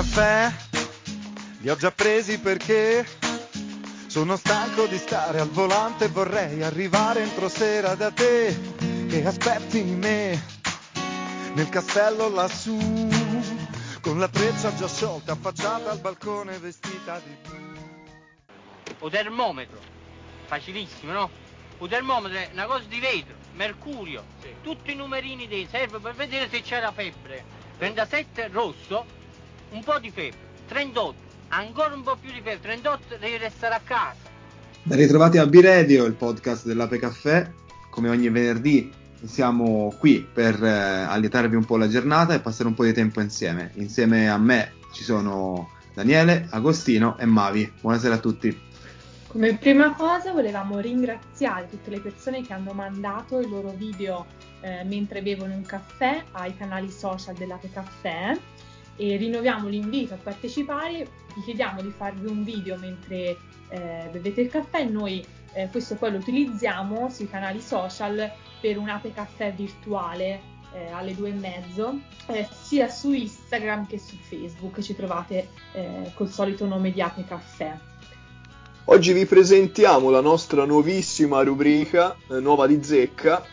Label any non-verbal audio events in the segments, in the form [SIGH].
caffè, li ho già presi perché sono stanco di stare al volante e vorrei arrivare entro sera da te che aspetti me nel castello lassù con la treccia già sciolta affacciata al balcone vestita di blu. O termometro, facilissimo, no? O termometro è una cosa di vetro, mercurio, tutti i numerini dei serve per vedere se c'è la febbre. 37 rosso, un po' di febbre, 38, ancora un po' più di febbre, 38 devi restare a casa. Ben ritrovati a B-Radio, il podcast dell'Ape Caffè. Come ogni venerdì siamo qui per eh, allietarvi un po' la giornata e passare un po' di tempo insieme. Insieme a me ci sono Daniele, Agostino e Mavi. Buonasera a tutti. Come prima cosa volevamo ringraziare tutte le persone che hanno mandato i loro video eh, mentre bevono un caffè ai canali social dell'Ape Caffè e rinnoviamo l'invito a partecipare, vi chiediamo di farvi un video mentre eh, bevete il caffè noi eh, questo poi lo utilizziamo sui canali social per un Ape Caffè virtuale eh, alle due e mezzo, eh, sia su Instagram che su Facebook ci trovate eh, col solito nome di Ape Caffè. Oggi vi presentiamo la nostra nuovissima rubrica, eh, nuova di zecca,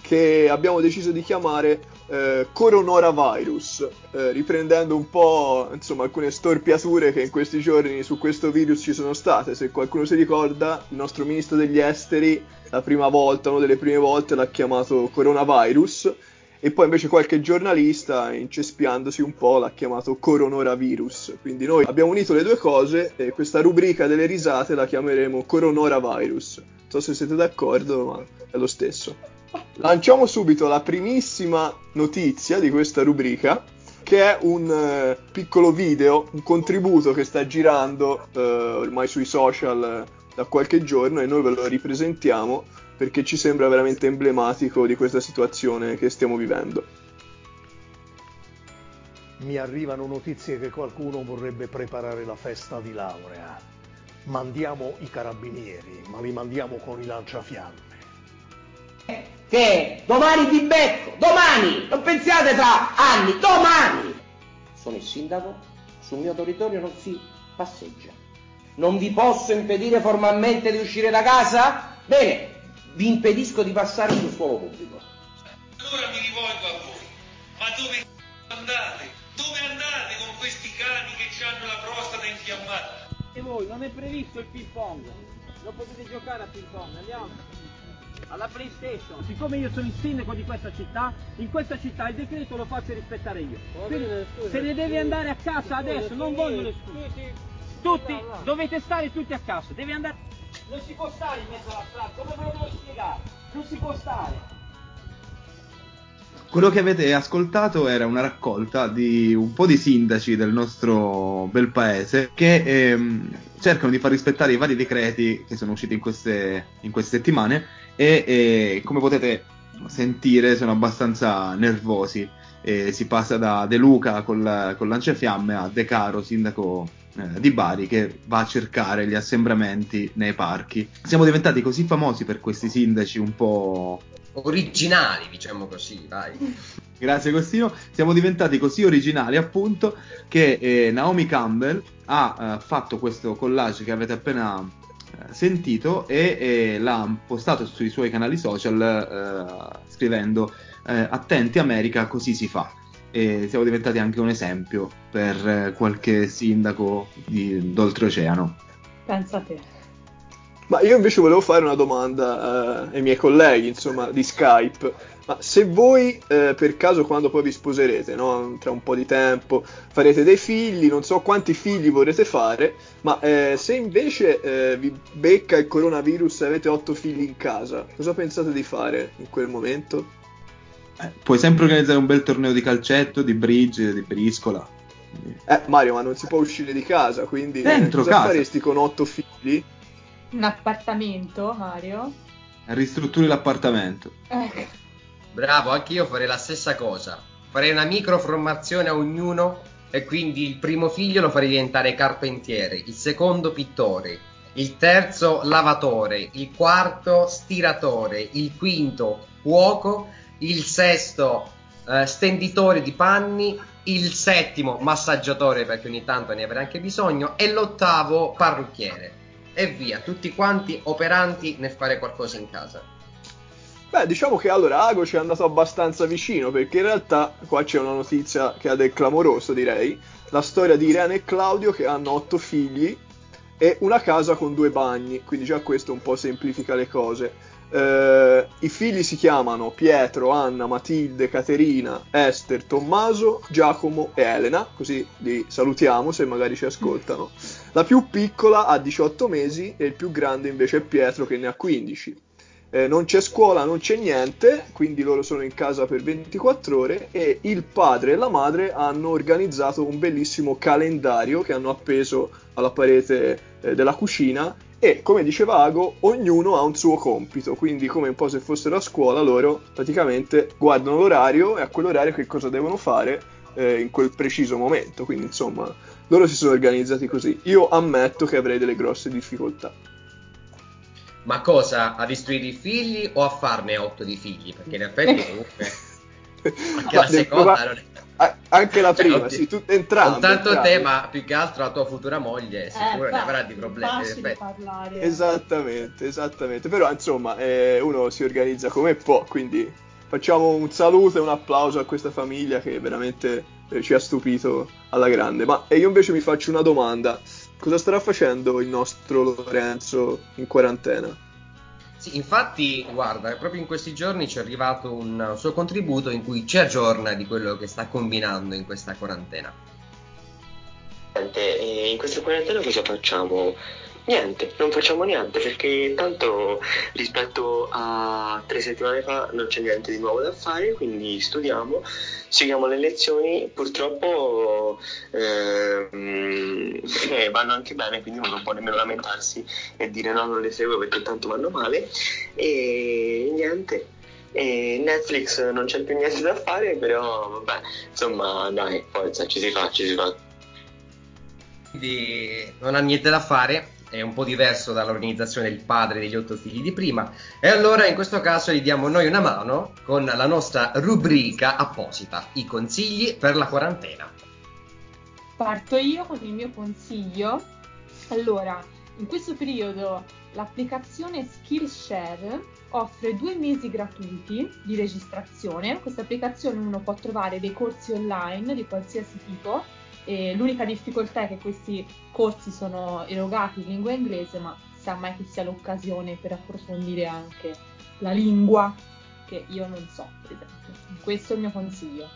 che abbiamo deciso di chiamare eh, Coronavirus, eh, riprendendo un po' insomma, alcune storpiature che in questi giorni su questo virus ci sono state. Se qualcuno si ricorda, il nostro ministro degli esteri la prima volta, una delle prime volte, l'ha chiamato Coronavirus e poi invece qualche giornalista, incespiandosi un po', l'ha chiamato Coronavirus. Quindi noi abbiamo unito le due cose e questa rubrica delle risate la chiameremo Coronavirus. Non so se siete d'accordo, ma è lo stesso. Lanciamo subito la primissima notizia di questa rubrica, che è un eh, piccolo video, un contributo che sta girando eh, ormai sui social da qualche giorno e noi ve lo ripresentiamo perché ci sembra veramente emblematico di questa situazione che stiamo vivendo. Mi arrivano notizie che qualcuno vorrebbe preparare la festa di laurea. Mandiamo i carabinieri, ma li mandiamo con i lanciafiamme. Che domani ti becco, domani! Non pensiate tra anni, domani! Sono il sindaco, sul mio territorio non si passeggia. Non vi posso impedire formalmente di uscire da casa? Bene, vi impedisco di passare sul suolo pubblico. Allora mi rivolgo a voi, ma dove andate? Dove andate con questi cani che hanno la prostata infiammata? E voi, non è previsto il ping pong, non potete giocare a ping pong, andiamo. Alla PlayStation, siccome io sono il sindaco di questa città, in questa città il decreto lo faccio rispettare io. Quindi se ne devi andare a casa adesso, non voglio le scuse. Tutti, dovete stare tutti a casa, devi andare. Non si può stare in mezzo alla strada, come ve lo devo spiegare? Non si può stare. Quello che avete ascoltato era una raccolta di un po' di sindaci del nostro bel paese che ehm, cercano di far rispettare i vari decreti che sono usciti in queste, in queste settimane e, e, come potete sentire sono abbastanza nervosi. E si passa da De Luca col, col lanciafiamme a De Caro, sindaco eh, di Bari, che va a cercare gli assembramenti nei parchi. Siamo diventati così famosi per questi sindaci un po' originali, diciamo così, vai. Grazie Agostino. Siamo diventati così originali appunto che eh, Naomi Campbell ha eh, fatto questo collage che avete appena sentito e, e, l'ha postato sui suoi canali social eh, scrivendo eh, attenti America così si fa e siamo diventati anche un esempio per eh, qualche sindaco di, d'oltreoceano. Pensa a te. Ma io invece volevo fare una domanda eh, ai miei colleghi, insomma, di Skype. Ma se voi eh, per caso quando poi vi sposerete, no? tra un po' di tempo, farete dei figli, non so quanti figli vorrete fare, ma eh, se invece eh, vi becca il coronavirus e avete otto figli in casa, cosa pensate di fare in quel momento? Eh, puoi sempre organizzare un bel torneo di calcetto, di bridge, di briscola. Eh, Mario, ma non si può uscire di casa, quindi Dentro cosa casa. faresti con otto figli? Un appartamento, Mario? Ristrutturi l'appartamento. Ecco. Bravo, anche io farei la stessa cosa. Farei una microformazione a ognuno e quindi il primo figlio lo farei diventare carpentiere, il secondo pittore, il terzo lavatore, il quarto stiratore, il quinto cuoco il sesto eh, stenditore di panni il settimo massaggiatore perché ogni tanto ne avrà anche bisogno e l'ottavo parrucchiere. E via, tutti quanti operanti nel fare qualcosa in casa. Beh, diciamo che allora Ago ci è andato abbastanza vicino perché in realtà qua c'è una notizia che ha del clamoroso, direi. La storia di Irene e Claudio che hanno otto figli e una casa con due bagni, quindi già questo un po' semplifica le cose. Eh, I figli si chiamano Pietro, Anna, Matilde, Caterina, Esther, Tommaso, Giacomo e Elena, così li salutiamo se magari ci ascoltano. La più piccola ha 18 mesi e il più grande invece è Pietro che ne ha 15. Eh, non c'è scuola, non c'è niente, quindi loro sono in casa per 24 ore e il padre e la madre hanno organizzato un bellissimo calendario che hanno appeso alla parete eh, della cucina e come diceva Ago, ognuno ha un suo compito, quindi come un po' se fossero a scuola loro praticamente guardano l'orario e a quell'orario che cosa devono fare eh, in quel preciso momento, quindi insomma loro si sono organizzati così. Io ammetto che avrei delle grosse difficoltà. Ma cosa? A istruire i figli o a farne otto di figli? Perché in effetti comunque [LAUGHS] anche la seconda prova- non è... a- anche la Cioè, prima, oddio, sì, tu, entrambi. Soltanto entrambi. te, ma più che altro la tua futura moglie sicuro Eh, ne avrà di problemi. parlare. Esattamente, esattamente. Però insomma, eh, uno si organizza come può, quindi facciamo un saluto e un applauso a questa famiglia che veramente eh, ci ha stupito alla grande. Ma e io invece mi faccio una domanda. Cosa starà facendo il nostro Lorenzo in quarantena? Sì, infatti, guarda, proprio in questi giorni ci è arrivato un suo contributo in cui ci aggiorna di quello che sta combinando in questa quarantena. Niente, e in questa quarantena cosa facciamo? Niente, non facciamo niente perché tanto rispetto a tre settimane fa non c'è niente di nuovo da fare, quindi studiamo, seguiamo le lezioni, purtroppo ehm, eh, vanno anche bene, quindi non può nemmeno lamentarsi e dire no, non le seguo perché tanto vanno male e niente. E Netflix non c'è più niente da fare, però vabbè, insomma dai, forza, ci si fa, ci si fa. Quindi non ha niente da fare, è un po' diverso dall'organizzazione del padre degli otto figli di prima. E allora in questo caso gli diamo noi una mano con la nostra rubrica apposita, i consigli per la quarantena. Parto io con il mio consiglio. Allora, in questo periodo l'applicazione Skillshare offre due mesi gratuiti di registrazione. Questa applicazione uno può trovare dei corsi online di qualsiasi tipo. E l'unica difficoltà è che questi corsi sono erogati in lingua inglese, ma sa mai che sia l'occasione per approfondire anche la lingua che io non so, per esempio. Questo è il mio consiglio.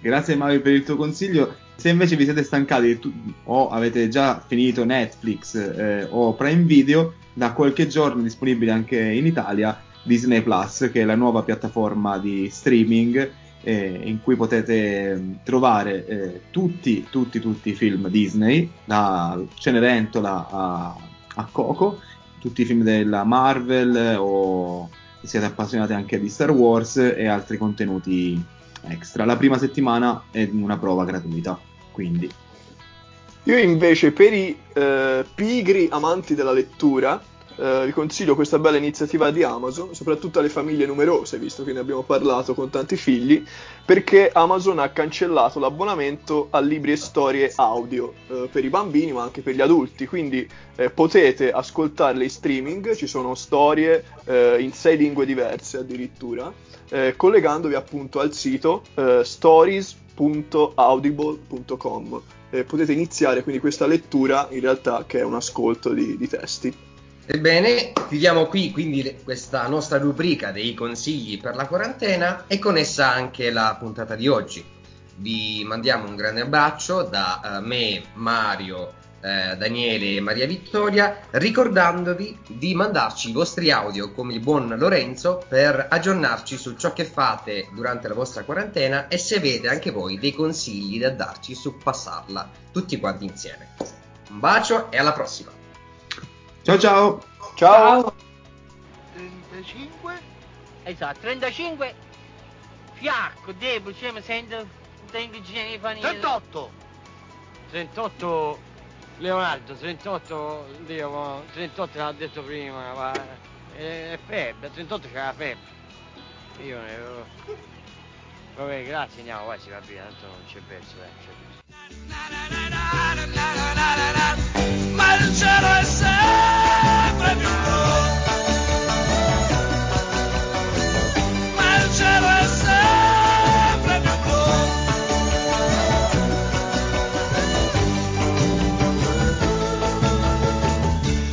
Grazie Mario per il tuo consiglio. Se invece vi siete stancati tu- o avete già finito Netflix eh, o Prime Video, da qualche giorno è disponibile anche in Italia Disney Plus, che è la nuova piattaforma di streaming eh, in cui potete mh, trovare eh, tutti, tutti, tutti i film Disney, da Cenerentola a, a Coco, tutti i film della Marvel o se siete appassionati anche di Star Wars e altri contenuti extra. La prima settimana è una prova gratuita, quindi Io invece per i eh, pigri amanti della lettura eh, vi consiglio questa bella iniziativa di Amazon, soprattutto alle famiglie numerose, visto che ne abbiamo parlato con tanti figli, perché Amazon ha cancellato l'abbonamento a libri e storie audio eh, per i bambini ma anche per gli adulti, quindi eh, potete ascoltarle in streaming, ci sono storie eh, in sei lingue diverse addirittura, eh, collegandovi appunto al sito eh, stories.audible.com. Potete iniziare quindi questa lettura in realtà che è un ascolto di, di testi. Ebbene, chiudiamo qui quindi le- questa nostra rubrica dei consigli per la quarantena e con essa anche la puntata di oggi. Vi mandiamo un grande abbraccio da eh, me, Mario, eh, Daniele e Maria Vittoria, ricordandovi di mandarci i vostri audio come il buon Lorenzo per aggiornarci su ciò che fate durante la vostra quarantena e se avete anche voi dei consigli da darci su passarla tutti quanti insieme. Un bacio e alla prossima! Ciao ciao! Ciao! 35 esatto 35 fiacco debole cioè mi sento tengo panino 38 38 Leonardo 38 Dio ma 38 l'ha detto prima ma è, è febbre 38 c'è la febbre io ne Vabbè, grazie, andiamo, vai, si va via, tanto non c'è verso, eh, non c'è verso.